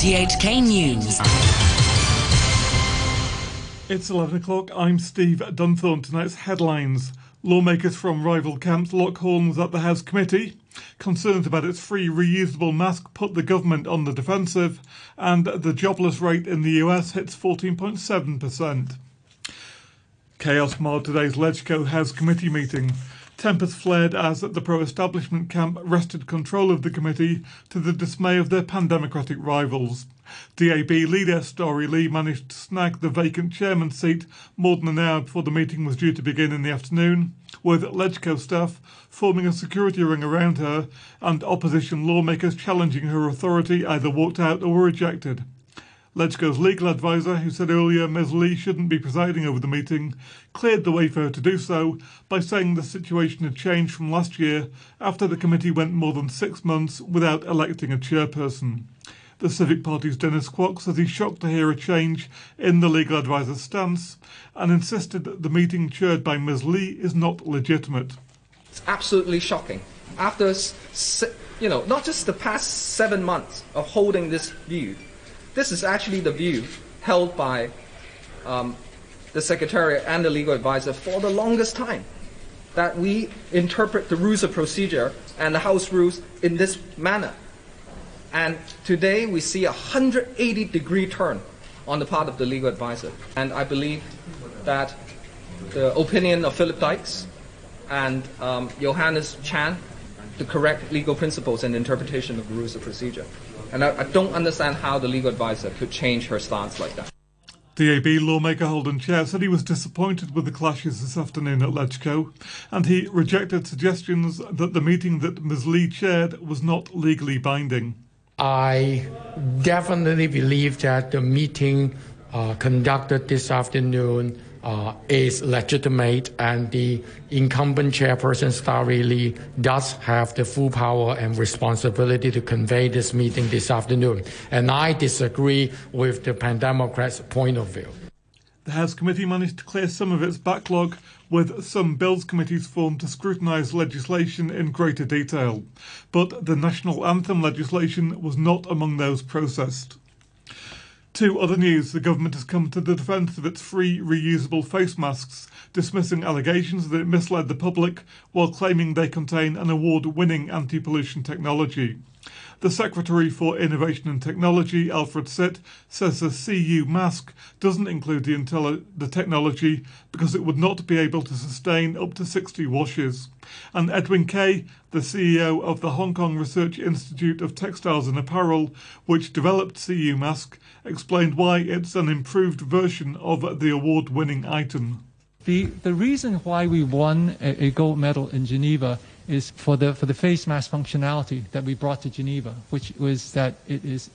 RTHK News. It's 11 o'clock. I'm Steve Dunthorne. Tonight's headlines. Lawmakers from rival camps lock horns at the House Committee. Concerns about its free reusable mask put the government on the defensive. And the jobless rate in the US hits 14.7%. Chaos marred today's LegCo House Committee meeting. Tempers flared as the pro establishment camp wrested control of the committee to the dismay of their pan democratic rivals. DAB leader Starry Lee managed to snag the vacant chairman's seat more than an hour before the meeting was due to begin in the afternoon, with LegCo staff forming a security ring around her and opposition lawmakers challenging her authority either walked out or were rejected. LegCo's legal advisor, who said earlier Ms. Lee shouldn't be presiding over the meeting, cleared the way for her to do so by saying the situation had changed from last year after the committee went more than six months without electing a chairperson. The Civic Party's Dennis Kwok says he's shocked to hear a change in the legal advisor's stance and insisted that the meeting chaired by Ms. Lee is not legitimate. It's absolutely shocking. After, you know, not just the past seven months of holding this view, this is actually the view held by um, the Secretariat and the legal advisor for the longest time that we interpret the rules of procedure and the House rules in this manner. And today we see a 180 degree turn on the part of the legal advisor. And I believe that the opinion of Philip Dykes and um, Johannes Chan, the correct legal principles and interpretation of the rules of procedure. And I, I don't understand how the legal advisor could change her stance like that. DAB lawmaker Holden Chow said he was disappointed with the clashes this afternoon at LegCo, and he rejected suggestions that the meeting that Ms. Lee chaired was not legally binding. I definitely believe that the meeting uh, conducted this afternoon uh, is legitimate, and the incumbent chairperson, Starry Lee, does have the full power and responsibility to convey this meeting this afternoon. And I disagree with the Pan Democrats' point of view. The House committee managed to clear some of its backlog, with some bills committees formed to scrutinise legislation in greater detail. But the national anthem legislation was not among those processed. To other news, the government has come to the defence of its free reusable face masks, dismissing allegations that it misled the public while claiming they contain an award winning anti pollution technology. The Secretary for Innovation and Technology, Alfred Sit, says the CU mask doesn't include the, intelli- the technology because it would not be able to sustain up to 60 washes. And Edwin Keh, the CEO of the Hong Kong Research Institute of Textiles and Apparel, which developed CU mask, explained why it's an improved version of the award winning item. The, the reason why we won a, a gold medal in Geneva is for the, for the face mask functionality that we brought to Geneva, which was that it is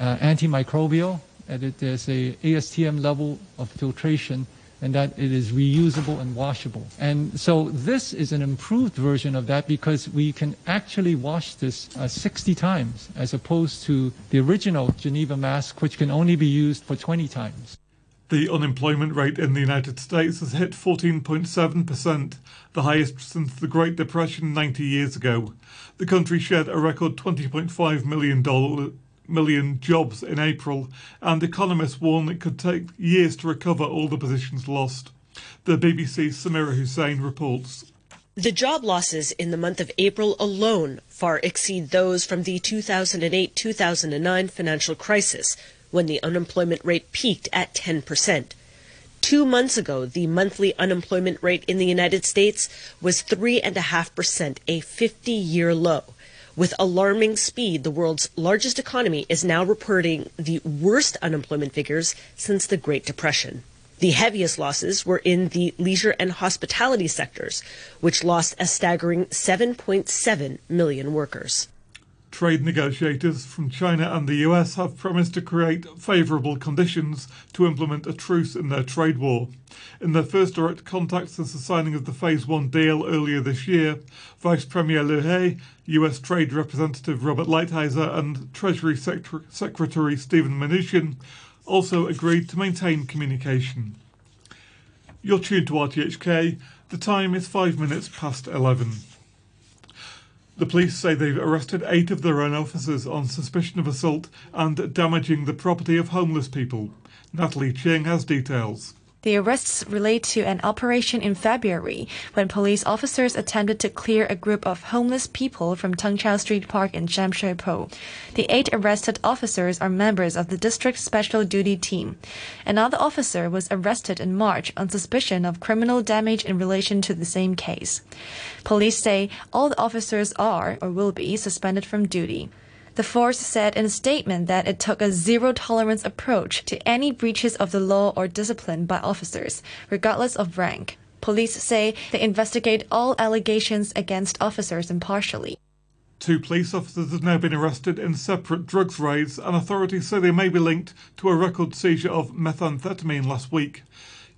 uh, antimicrobial, that it there's a ASTM level of filtration, and that it is reusable and washable. And so this is an improved version of that because we can actually wash this uh, 60 times as opposed to the original Geneva mask, which can only be used for 20 times. The unemployment rate in the United States has hit 14.7%, the highest since the Great Depression 90 years ago. The country shed a record $20.5 million million jobs in April, and economists warn it could take years to recover all the positions lost. The BBC's Samira Hussain reports. The job losses in the month of April alone far exceed those from the 2008 2009 financial crisis, when the unemployment rate peaked at 10%. Two months ago, the monthly unemployment rate in the United States was 3.5%, a 50 year low. With alarming speed, the world's largest economy is now reporting the worst unemployment figures since the Great Depression. The heaviest losses were in the leisure and hospitality sectors, which lost a staggering 7.7 million workers. Trade negotiators from China and the US have promised to create favourable conditions to implement a truce in their trade war. In their first direct contact since the signing of the Phase 1 deal earlier this year, Vice Premier Liu He, US Trade Representative Robert Lighthizer, and Treasury Secretary Steven Mnuchin also agreed to maintain communication. You're tuned to RTHK. The time is five minutes past 11. The police say they've arrested eight of their own officers on suspicion of assault and damaging the property of homeless people. Natalie Ching has details. The arrests relate to an operation in February when police officers attempted to clear a group of homeless people from Tung Chau Street Park in Sham Po. The eight arrested officers are members of the district special duty team. Another officer was arrested in March on suspicion of criminal damage in relation to the same case. Police say all the officers are or will be suspended from duty. The force said in a statement that it took a zero tolerance approach to any breaches of the law or discipline by officers, regardless of rank. Police say they investigate all allegations against officers impartially. Two police officers have now been arrested in separate drugs raids, and authorities say they may be linked to a record seizure of methamphetamine last week.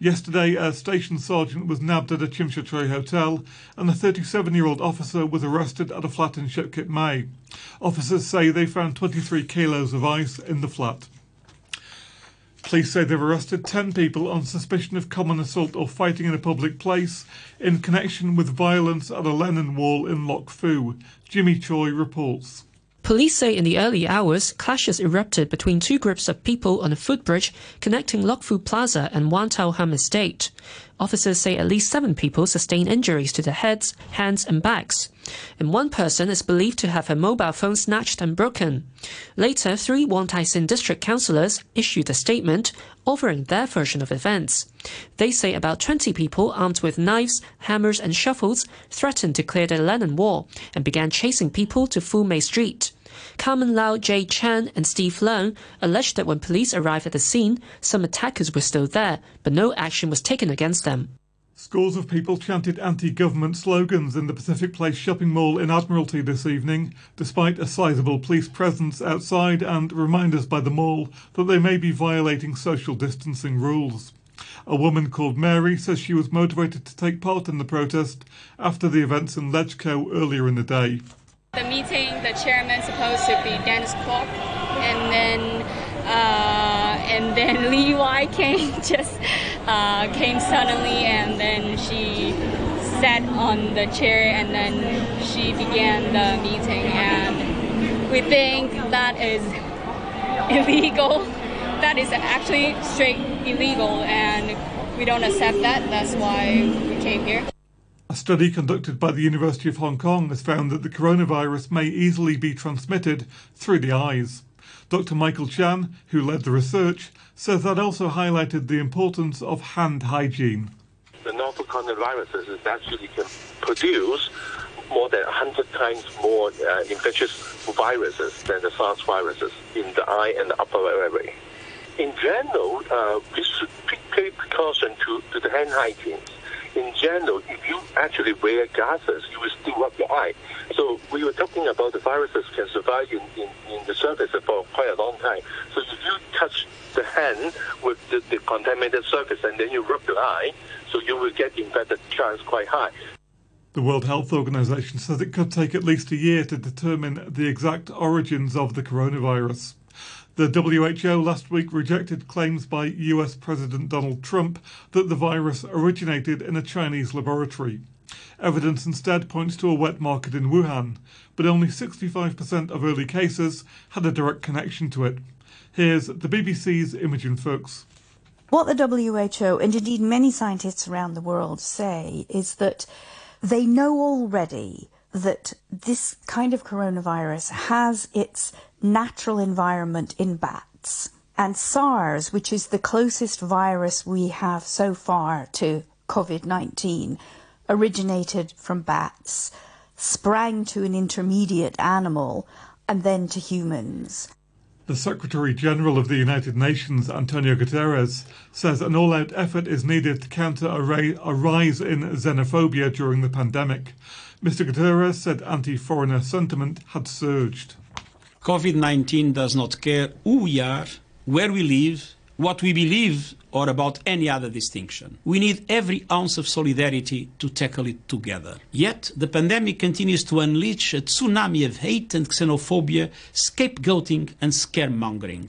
Yesterday, a station sergeant was nabbed at a Tsim hotel, and a 37 year old officer was arrested at a flat in Shek Kip Mei. Officers say they found 23 kilos of ice in the flat. Police say they've arrested 10 people on suspicion of common assault or fighting in a public place in connection with violence at a Lennon wall in Lok Fu. Jimmy Choi reports. Police say in the early hours, clashes erupted between two groups of people on a footbridge connecting Lok Fu Plaza and Wang Tau Hom Estate. Officers say at least seven people sustained injuries to their heads, hands, and backs. And one person is believed to have her mobile phone snatched and broken. Later, three Wong Tai Sin district councillors issued a statement offering their version of events. They say about 20 people armed with knives, hammers, and shovels threatened to clear the Lennon Wall and began chasing people to Fu Mei Street. Carmen Lau Jay Chan and Steve Leung alleged that when police arrived at the scene, some attackers were still there, but no action was taken against them. Scores of people chanted anti government slogans in the Pacific Place shopping mall in Admiralty this evening, despite a sizable police presence outside and reminders by the mall that they may be violating social distancing rules. A woman called Mary says she was motivated to take part in the protest after the events in Legco earlier in the day. The meeting, the chairman's supposed to be Dennis Kwok, and then uh, and then Lee Wai came just uh, came suddenly, and then she sat on the chair, and then she began the meeting, and we think that is illegal. That is actually straight illegal, and we don't accept that. That's why we came here. A study conducted by the University of Hong Kong has found that the coronavirus may easily be transmitted through the eyes. Dr. Michael Chan, who led the research, says that also highlighted the importance of hand hygiene. The novel coronavirus is actually can produce more than 100 times more uh, infectious viruses than the SARS viruses in the eye and the upper airway. In general, uh, we should take precaution to, to the hand hygiene in general, if you actually wear glasses, you will still rub your eye. So we were talking about the viruses can survive in, in, in the surface for quite a long time. So if you touch the hand with the, the contaminated surface and then you rub your eye, so you will get infected chance quite high. The World Health Organization says it could take at least a year to determine the exact origins of the coronavirus. The WHO last week rejected claims by US President Donald Trump that the virus originated in a Chinese laboratory. Evidence instead points to a wet market in Wuhan, but only 65% of early cases had a direct connection to it. Here's the BBC's Imogen Foulkes. What the WHO and indeed many scientists around the world say is that they know already that this kind of coronavirus has its natural environment in bats. And SARS, which is the closest virus we have so far to COVID 19, originated from bats, sprang to an intermediate animal, and then to humans. The Secretary General of the United Nations, Antonio Guterres, says an all out effort is needed to counter a, rise in xenophobia during the pandemic. Mr. Guterres said anti foreigner sentiment had surged. COVID 19 does not care who we are, where we live, what we believe, or about any other distinction. We need every ounce of solidarity to tackle it together. Yet, the pandemic continues to unleash a tsunami of hate and xenophobia, scapegoating, and scaremongering.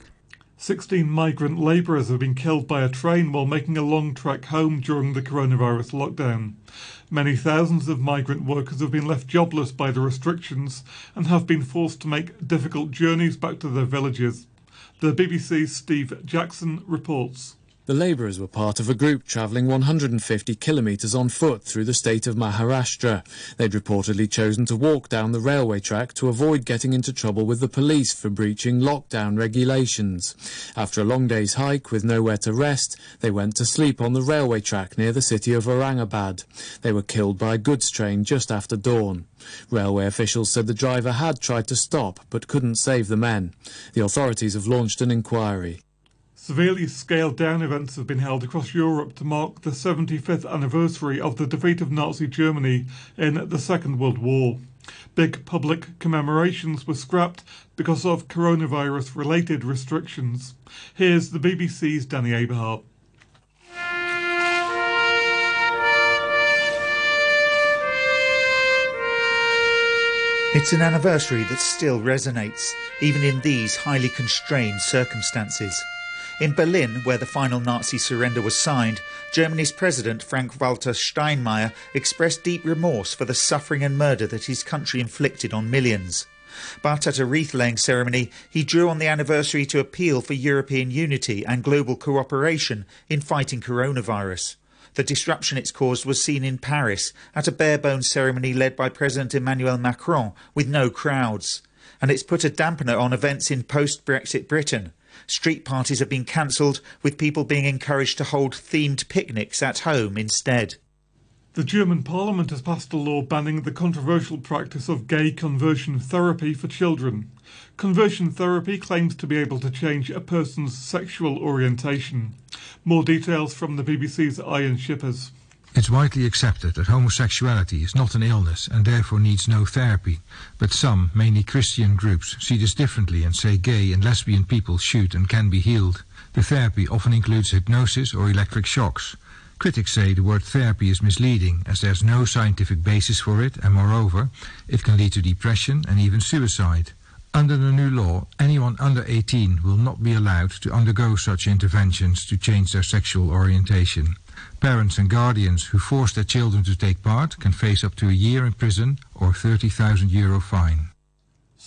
16 migrant labourers have been killed by a train while making a long trek home during the coronavirus lockdown. Many thousands of migrant workers have been left jobless by the restrictions and have been forced to make difficult journeys back to their villages. The BBC's Steve Jackson reports. The labourers were part of a group travelling 150 kilometres on foot through the state of Maharashtra. They'd reportedly chosen to walk down the railway track to avoid getting into trouble with the police for breaching lockdown regulations. After a long day's hike with nowhere to rest, they went to sleep on the railway track near the city of Aurangabad. They were killed by a goods train just after dawn. Railway officials said the driver had tried to stop but couldn't save the men. The authorities have launched an inquiry. Severely scaled down events have been held across Europe to mark the 75th anniversary of the defeat of Nazi Germany in the Second World War. Big public commemorations were scrapped because of coronavirus related restrictions. Here's the BBC's Danny Aeberhard. It's an anniversary that still resonates, even in these highly constrained circumstances. In Berlin, where the final Nazi surrender was signed, Germany's President Frank Walter Steinmeier expressed deep remorse for the suffering and murder that his country inflicted on millions. But at a wreath laying ceremony, he drew on the anniversary to appeal for European unity and global cooperation in fighting coronavirus. The disruption it's caused was seen in Paris at a bare bones ceremony led by President Emmanuel Macron with no crowds. And it's put a dampener on events in post Brexit Britain. Street parties have been cancelled, with people being encouraged to hold themed picnics at home instead. The German parliament has passed a law banning the controversial practice of gay conversion therapy for children. Conversion therapy claims to be able to change a person's sexual orientation. More details from the BBC's Ian Shippers. It's widely accepted that homosexuality is not an illness and therefore needs no therapy, but some, mainly Christian groups, see this differently and say gay and lesbian people should and can be healed. The therapy often includes hypnosis or electric shocks. Critics say the word therapy is misleading as there's no scientific basis for it and moreover, it can lead to depression and even suicide. Under the new law, anyone under 18 will not be allowed to undergo such interventions to change their sexual orientation. Parents and guardians who force their children to take part can face up to a year in prison or €30,000 Euro fine.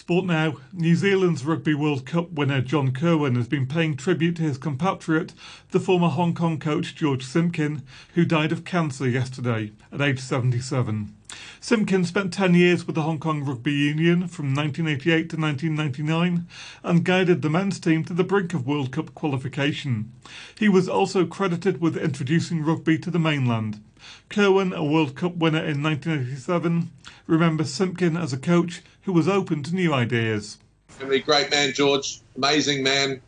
Sport now. New Zealand's Rugby World Cup winner John Kirwan has been paying tribute to his compatriot, the former Hong Kong coach George Simpkin, who died of cancer yesterday at age 77. Simpkin spent 10 years with the Hong Kong Rugby Union from 1988 to 1999 and guided the men's team to the brink of World Cup qualification. He was also credited with introducing rugby to the mainland. Kirwan, a World Cup winner in 1987, remembers Simpkin as a coach who was open to new ideas. A great man, George, amazing man,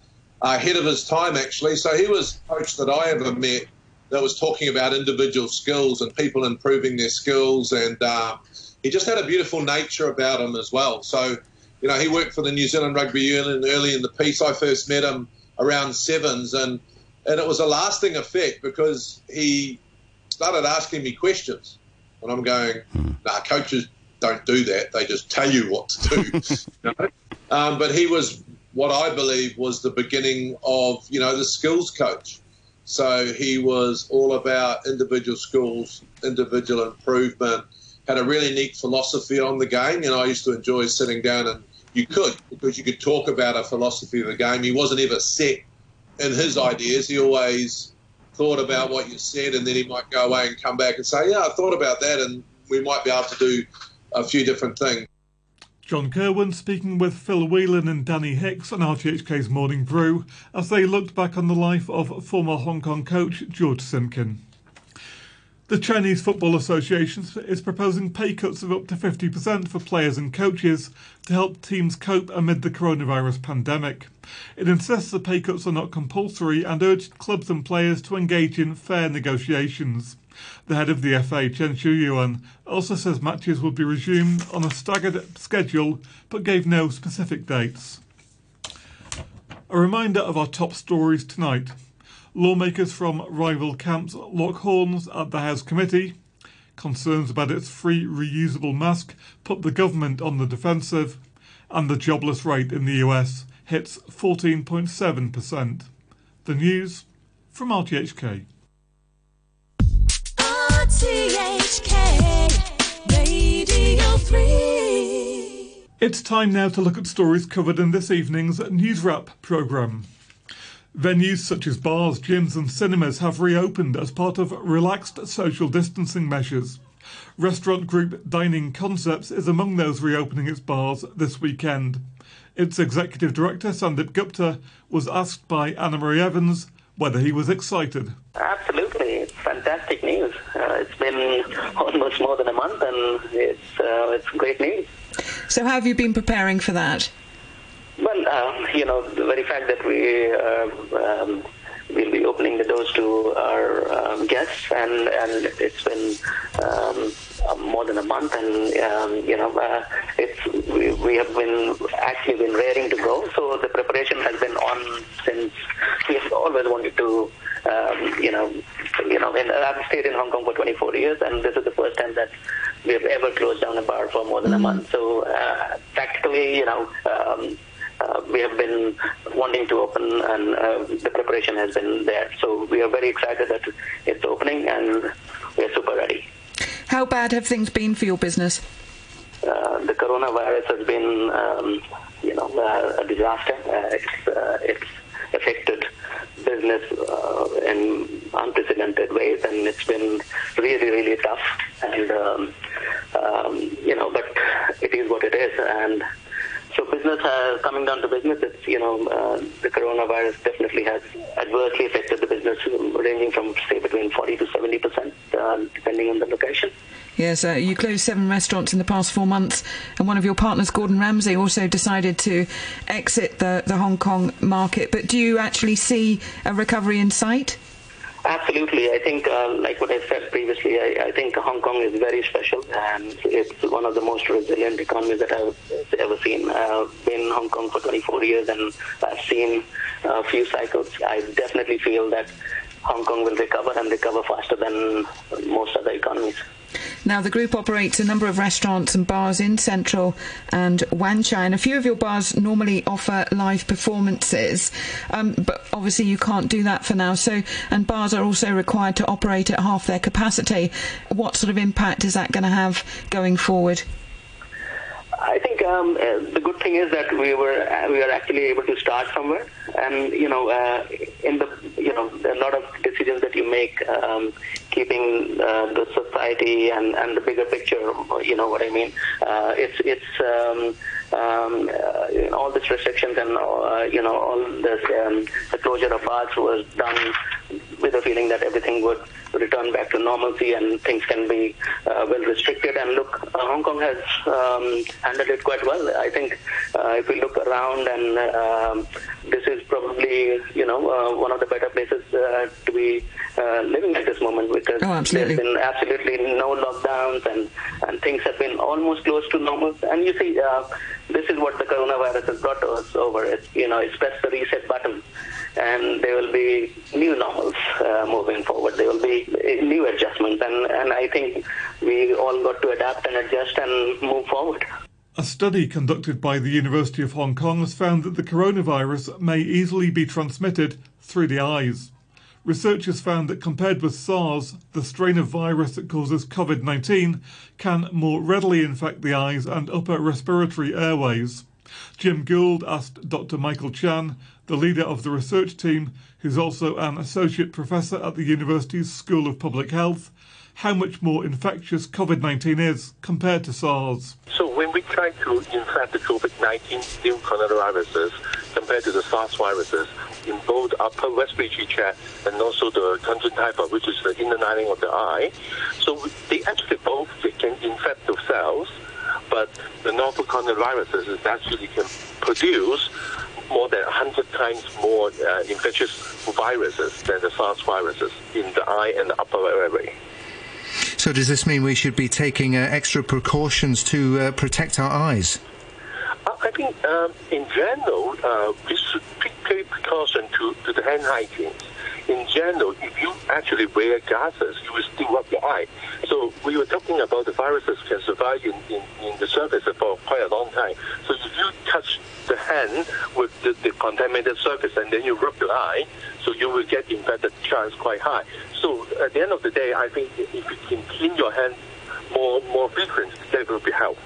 uh, ahead of his time actually. So he was coach that I ever met that was talking about individual skills and people improving their skills, and uh, he just had a beautiful nature about him as well. So, you know, he worked for the New Zealand Rugby Union early in the piece. I first met him around sevens, and and it was a lasting effect because he started asking me questions, and I'm going. "Nah, coaches don't do that. They just tell you what to do." you know? um, but he was what I believe was the beginning of you know the skills coach. So he was all about individual skills, individual improvement, had a really neat philosophy on the game. You know, I used to enjoy sitting down and you could, because you could talk about a philosophy of the game. He wasn't ever set in his ideas. He always thought about what you said and then he might go away and come back and say, Yeah, I thought about that and we might be able to do a few different things. John Kirwan speaking with Phil Whelan and Danny Hicks on RTHK's Morning Brew as they looked back on the life of former Hong Kong coach George Simpkin. The Chinese Football Association is proposing pay cuts of up to 50% for players and coaches to help teams cope amid the coronavirus pandemic. It insists the pay cuts are not compulsory and urged clubs and players to engage in fair negotiations. The head of the FA, Chen Xuyuan, also says matches will be resumed on a staggered schedule but gave no specific dates. A reminder of our top stories tonight. Lawmakers from rival camps lock horns at the House Committee. Concerns about its free reusable mask put the government on the defensive. And the jobless rate in the US hits 14.7%. The news from RTHK. RTHK Radio 3. It's time now to look at stories covered in this evening's News Wrap programme. Venues such as bars, gyms, and cinemas have reopened as part of relaxed social distancing measures. Restaurant group Dining Concepts is among those reopening its bars this weekend. Its executive director, Sandip Gupta, was asked by Annemarie Evans whether he was excited. Absolutely, it's fantastic news. Uh, it's been almost more than a month, and it's uh, it's great news. So, how have you been preparing for that? Well, uh, you know, the very fact that we uh, um, will be opening the doors to our um, guests, and and it's been um, uh, more than a month, and um, you know, uh, it's we, we have been actually been raring to go. So the preparation has been on since we have always wanted to. Um, you know, you know, and I've stayed in Hong Kong for 24 years, and this is the first time that we have ever closed down a bar for more than a month. So uh, practically, you know. Um, uh, we have been wanting to open and uh, the preparation has been there. So we are very excited that it's opening and we're super ready. How bad have things been for your business? Uh, the coronavirus has been, um, you know, uh, a disaster. Uh, it's, uh, it's affected business uh, in unprecedented ways, and it's been really, really tough. And um, um, you know, but it is what it is, and business has coming down to business. It's you know uh, the coronavirus definitely has adversely affected the business, ranging from say between 40 to 70 percent, uh, depending on the location. Yes, uh, you closed seven restaurants in the past four months, and one of your partners, Gordon Ramsay, also decided to exit the, the Hong Kong market. But do you actually see a recovery in sight? Absolutely. I think, uh, like what I said previously, I, I, think Hong Kong is very special and it's one of the most resilient economies that I've ever seen. I've been in Hong Kong for 24 years and I've seen a few cycles. I definitely feel that Hong Kong will recover and recover faster than most other economies. Now, the group operates a number of restaurants and bars in Central and Wan Chai, and a few of your bars normally offer live performances, um, but obviously you can't do that for now. So, and bars are also required to operate at half their capacity. What sort of impact is that going to have going forward? I think um, uh, the good thing is that we were uh, we are actually able to start somewhere, and you know, uh, in the you know, a lot of decisions that you make, um, keeping uh, the society and, and the bigger picture. You know what I mean? Uh, it's it's um, um, uh, all these restrictions and you know all this um, the closure of bars was done with a feeling that everything would return back to normalcy and things can be uh, well restricted. And look, uh, Hong Kong has um, handled it quite well. I think uh, if we look around, and um, this is probably you know uh, one of the better places uh, to be uh, living at this moment because oh, there's been absolutely no lockdowns and and things have been almost close to normal. And you see, this is what the coronavirus has brought us over. It's, you know, it's pressed the reset button and there will be new normals uh, moving forward. There will be new adjustments, and, and I think we all got to adapt and adjust and move forward. A study conducted by the University of Hong Kong has found that the coronavirus may easily be transmitted through the eyes. Researchers found that compared with SARS, the strain of virus that causes COVID 19 can more readily infect the eyes and upper respiratory airways. Jim Gould asked Dr. Michael Chan, the leader of the research team, who's also an associate professor at the university's School of Public Health, how much more infectious COVID 19 is compared to SARS. So, when we try to infect the COVID 19 new coronaviruses compared to the SARS viruses in both upper respiratory tract and also the conjunctiva, which is the inner lining of the eye, so they actually both can infect the cells but the novel coronaviruses actually can produce more than 100 times more uh, infectious viruses than the SARS viruses in the eye and the upper airway. So does this mean we should be taking uh, extra precautions to uh, protect our eyes? I think um, in general, uh, we should pay precaution to, to the hand hygiene. in general, if you actually wear glasses, you will still rub your eye. So we were talking about the viruses can survive in, in, in the surface for quite a long time. So if you touch with the, the contaminated surface and then you rub your eye, so you will get infected chance quite high. So at the end of the day, I think if you can clean your hands more more frequently, that will be help.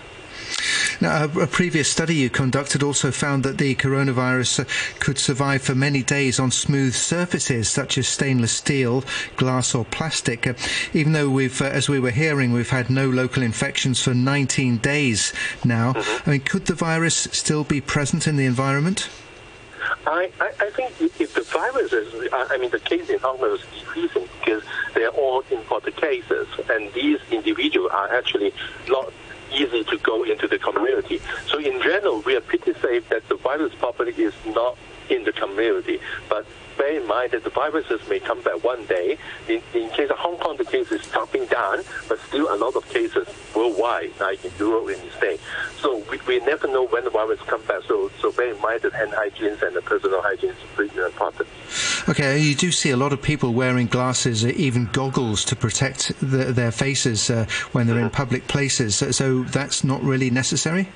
Now, a, a previous study you conducted also found that the coronavirus uh, could survive for many days on smooth surfaces such as stainless steel, glass, or plastic. Uh, even though we've, uh, as we were hearing, we've had no local infections for 19 days now. I mean, could the virus still be present in the environment? I, I, I think if the viruses, I I mean, the case in Hong Kong is decreasing because they're all imported cases, and these individuals are actually not easy to go into the community. So in general, we are pretty safe that the virus probably is not in the community, but bear in mind that the viruses may come back one day. In, in case of Hong Kong, the case is dropping down, but still a lot of cases worldwide, like in Europe and the States. So we, we never know when the virus comes back. So, so bear in mind that hand hygiene and the personal hygiene is pretty important. Okay, you do see a lot of people wearing glasses, uh, even goggles, to protect the, their faces uh, when they're in public places. So, so that's not really necessary.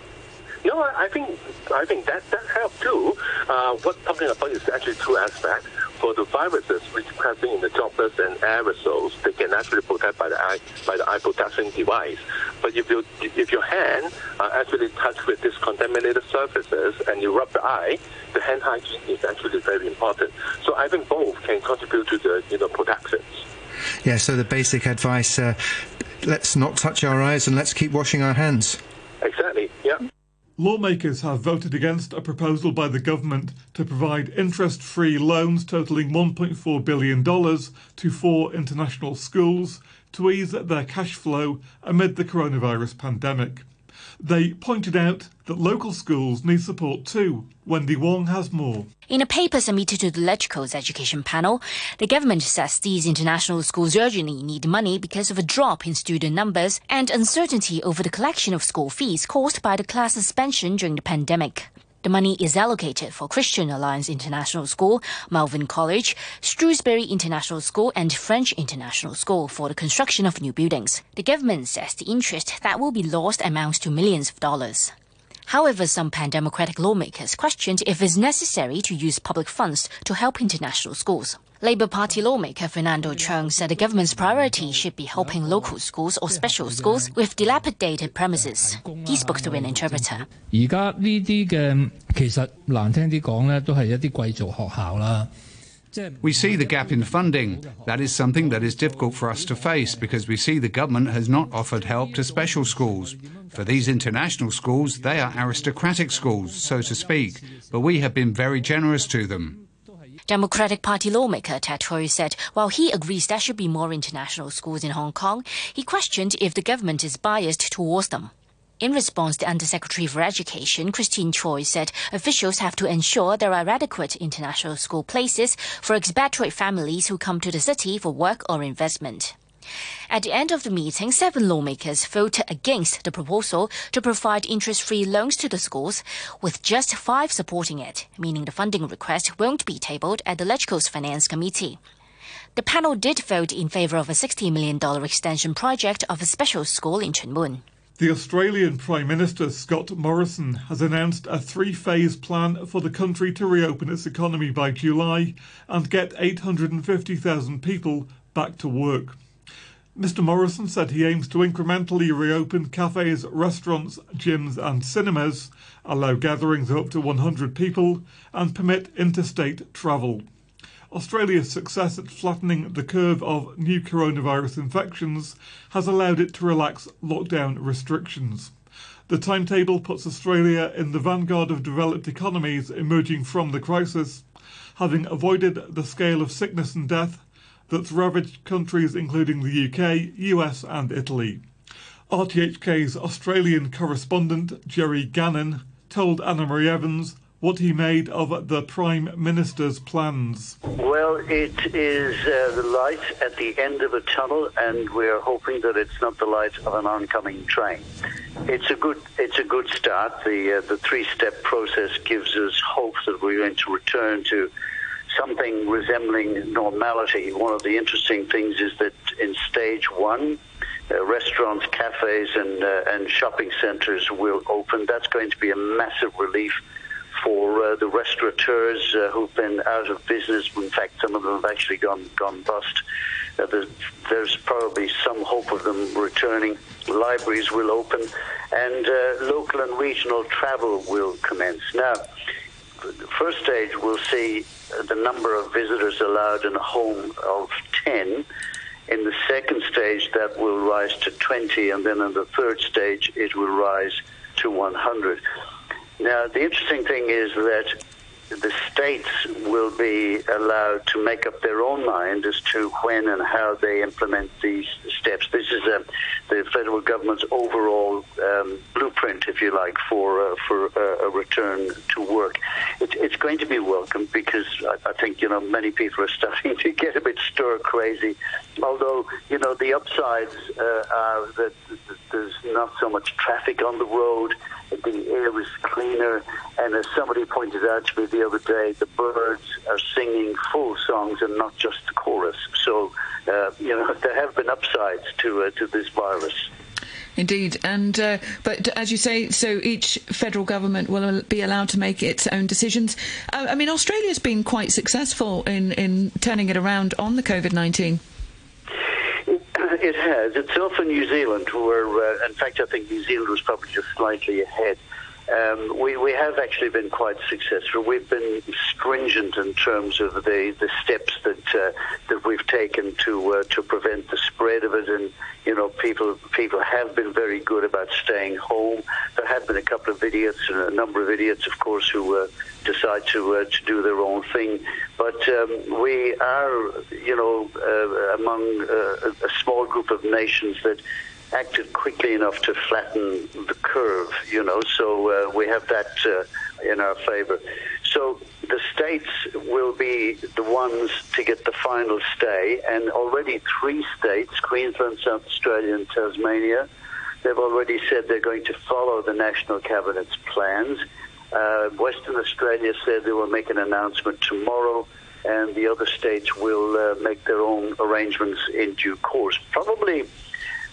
No, I think I think that that helps too. Uh, what talking about is actually two aspects. For the viruses which present in the droplets and aerosols, they can actually protect by the eye by the eye protection device. But if you if your hand are actually touched with these contaminated surfaces and you rub the eye, the hand hygiene is actually very important. So I think both can contribute to the you know protections. Yeah, so the basic advice uh, let's not touch our eyes and let's keep washing our hands. Exactly. Yeah. Lawmakers have voted against a proposal by the government to provide interest free loans totaling $1.4 billion to four international schools to ease their cash flow amid the coronavirus pandemic. They pointed out that local schools need support too. Wendy Wong has more. In a paper submitted to the LegCo's Education Panel, the government says these international schools urgently need money because of a drop in student numbers and uncertainty over the collection of school fees caused by the class suspension during the pandemic. The money is allocated for Christian Alliance International School, Malvern College, Shrewsbury International School, and French International School for the construction of new buildings. The government says the interest that will be lost amounts to millions of dollars. However, some pan-democratic lawmakers questioned if it's necessary to use public funds to help international schools. Labour Party lawmaker Fernando Chung said the government's priority should be helping local schools or special schools with dilapidated premises. He spoke to an interpreter. 而家呢啲嘅其实难听啲讲咧，都系一啲贵族学校啦。 We see the gap in funding. That is something that is difficult for us to face because we see the government has not offered help to special schools. For these international schools, they are aristocratic schools, so to speak, but we have been very generous to them. Democratic Party lawmaker Ted Hui said while he agrees there should be more international schools in Hong Kong, he questioned if the government is biased towards them. In response, the Undersecretary for Education, Christine Choi, said officials have to ensure there are adequate international school places for expatriate families who come to the city for work or investment. At the end of the meeting, seven lawmakers voted against the proposal to provide interest free loans to the schools, with just five supporting it, meaning the funding request won't be tabled at the LegCo's Finance Committee. The panel did vote in favour of a $60 million extension project of a special school in Tuen Mun. The Australian Prime Minister Scott Morrison has announced a three phase plan for the country to reopen its economy by July and get 850,000 people back to work. Mr. Morrison said he aims to incrementally reopen cafes, restaurants, gyms, and cinemas, allow gatherings of up to 100 people, and permit interstate travel. Australia's success at flattening the curve of new coronavirus infections has allowed it to relax lockdown restrictions. The timetable puts Australia in the vanguard of developed economies emerging from the crisis, having avoided the scale of sickness and death that's ravaged countries including the UK, US, and Italy. RTHK's Australian correspondent Jerry Gannon told Annemarie Evans what he made of the Prime Minister's plans. Well, it is uh, the light at the end of a tunnel, and we're hoping that it's not the light of an oncoming train. It's a good, it's a good start. The uh, the three step process gives us hope that we're going to return to something resembling normality. One of the interesting things is that in stage one, uh, restaurants, cafes, and uh, and shopping centres will open. That's going to be a massive relief for uh, the restaurateurs uh, who've been out of business. In fact, some of them have actually gone gone bust. Uh, there's, there's probably some hope of them returning. Libraries will open, and uh, local and regional travel will commence. Now, first stage will see the number of visitors allowed in a home of 10. In the second stage, that will rise to 20, and then in the third stage, it will rise to 100. Now, the interesting thing is that the states will be allowed to make up their own mind as to when and how they implement these steps. This is uh, the federal government's overall um, blueprint, if you like, for uh, for uh, a return to work. It, it's going to be welcome because I, I think you know many people are starting to get a bit stir crazy. Although you know the upsides uh, are that there's not so much traffic on the road the air is cleaner, and as somebody pointed out to me the other day, the birds are singing full songs and not just the chorus. So, uh, you know, there have been upsides to uh, to this virus. Indeed, and uh, but as you say, so each federal government will be allowed to make its own decisions. Uh, I mean, Australia's been quite successful in in turning it around on the COVID nineteen. It has. It's often New Zealand where, uh, in fact, I think New Zealand was probably just slightly ahead. Um, we, we have actually been quite successful. We've been stringent in terms of the, the steps that uh, that we've taken to uh, to prevent the spread of it, and you know people people have been very good about staying home. There have been a couple of idiots, and a number of idiots, of course, who uh, decide to uh, to do their own thing. But um, we are, you know, uh, among uh, a small group of nations that acted quickly enough to flatten the curve, you know, so uh, we have that uh, in our favor. So the states will be the ones to get the final stay, and already three states, Queensland, South Australia, and Tasmania, they've already said they're going to follow the National Cabinet's plans. Uh, Western Australia said they will make an announcement tomorrow and the other states will uh, make their own arrangements in due course. Probably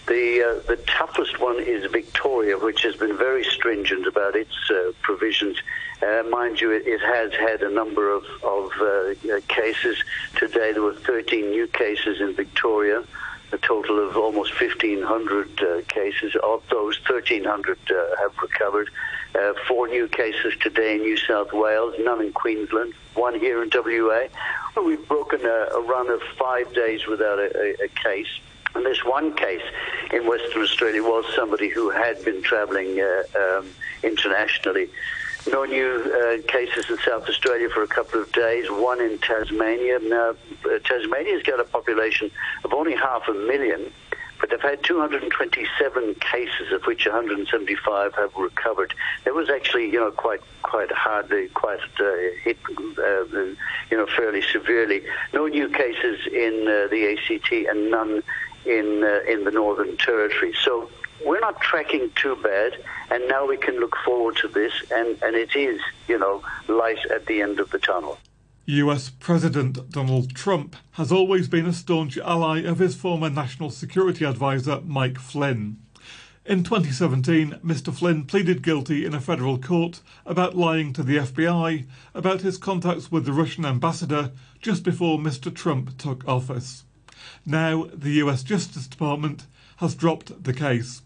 the uh, the toughest one is Victoria, which has been very stringent about its uh, provisions. Uh, mind you, it, it, has had a number of, of uh, cases. Today there were 13 new cases in Victoria, a total of almost 1,500 uh, cases. Of those, 1,300 uh, have recovered. four new cases today in New South Wales, none in Queensland, one here in WA. We've broken a, a run of five days without a, a, a case. And this one case in Western Australia was somebody who had been travelling uh, um, internationally. No new uh, cases in South Australia for a couple of days, one in Tasmania. Now, uh, Tasmania's got a population of only half a million, but they've had 227 cases, of which 175 have recovered. It was actually, you know, quite quite hardly, quite uh, hit, uh, you know, fairly severely. No new cases in uh, the ACT and none in uh, in the Northern Territory. So we're not tracking too bad, and now we can look forward to this, and, and it is, you know, light at the end of the tunnel. US President Donald Trump has always been a staunch ally of his former National Security Advisor, Mike Flynn. In 2017, Mr. Flynn pleaded guilty in a federal court about lying to the FBI about his contacts with the Russian ambassador just before Mr. Trump took office. Now, the US Justice Department has dropped the case.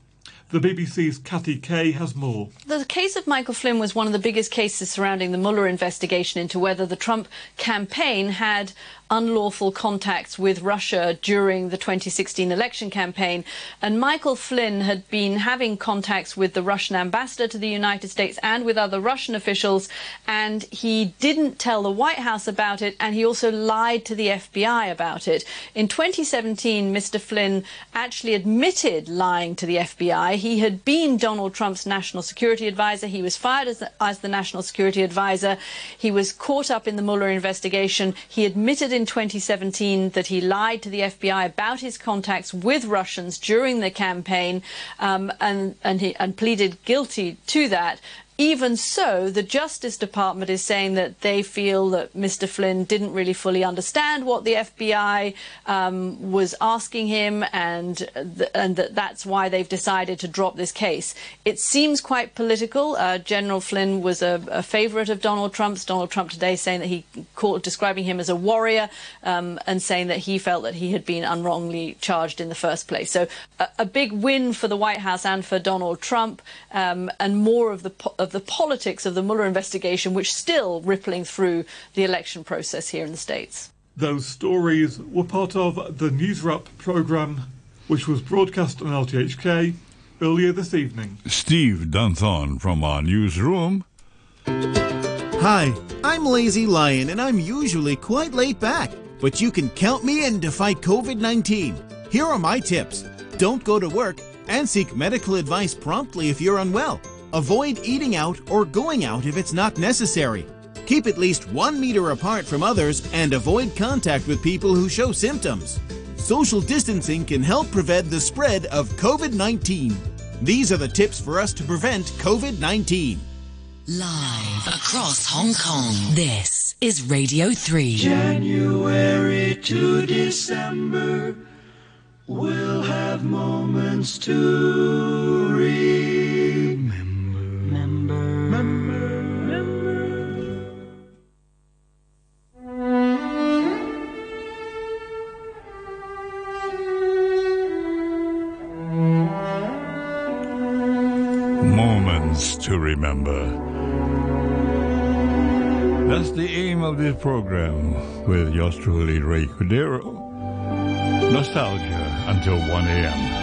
The BBC's Katty Kay has more. The case of Michael Flynn was one of the biggest cases surrounding the Mueller investigation into whether the Trump campaign had unlawful contacts with Russia during the 2016 election campaign. And Michael Flynn had been having contacts with the Russian ambassador to the United States and with other Russian officials. And he didn't tell the White House about it. And he also lied to the FBI about it. In 2017, Mr. Flynn actually admitted lying to the FBI. He had been Donald Trump's national security advisor. He was fired as the, as the national security advisor. He was caught up in the Mueller investigation. He admitted in 2017 that he lied to the FBI about his contacts with Russians during the campaign um, and, and, he, and pleaded guilty to that even so, the Justice Department is saying that they feel that Mr. Flynn didn't really fully understand what the FBI um, was asking him, and th- and that that's why they've decided to drop this case. It seems quite political. Uh, General Flynn was a, a favourite of Donald Trump's. Donald Trump today saying that he called describing him as a warrior, um, and saying that he felt that he had been unwrongly charged in the first place. So a, a big win for the White House and for Donald Trump, um, and more of the po- of the politics of the Mueller investigation, which still rippling through the election process here in the States. Those stories were part of the News Wrap programme, which was broadcast on RTHK earlier this evening. Steve Dunthorne from our newsroom. Hi, I'm Lazy Lion, and I'm usually quite late back, but you can count me in to fight COVID 19. Here are my tips don't go to work and seek medical advice promptly if you're unwell. Avoid eating out or going out if it's not necessary. Keep at least one meter apart from others and avoid contact with people who show symptoms. Social distancing can help prevent the spread of COVID 19. These are the tips for us to prevent COVID 19. Live across Hong Kong, this is Radio 3. January to December, we'll have moments to remember. Remember. That's the aim of this program with yours truly, Ray Cordeiro. Nostalgia until 1 a.m.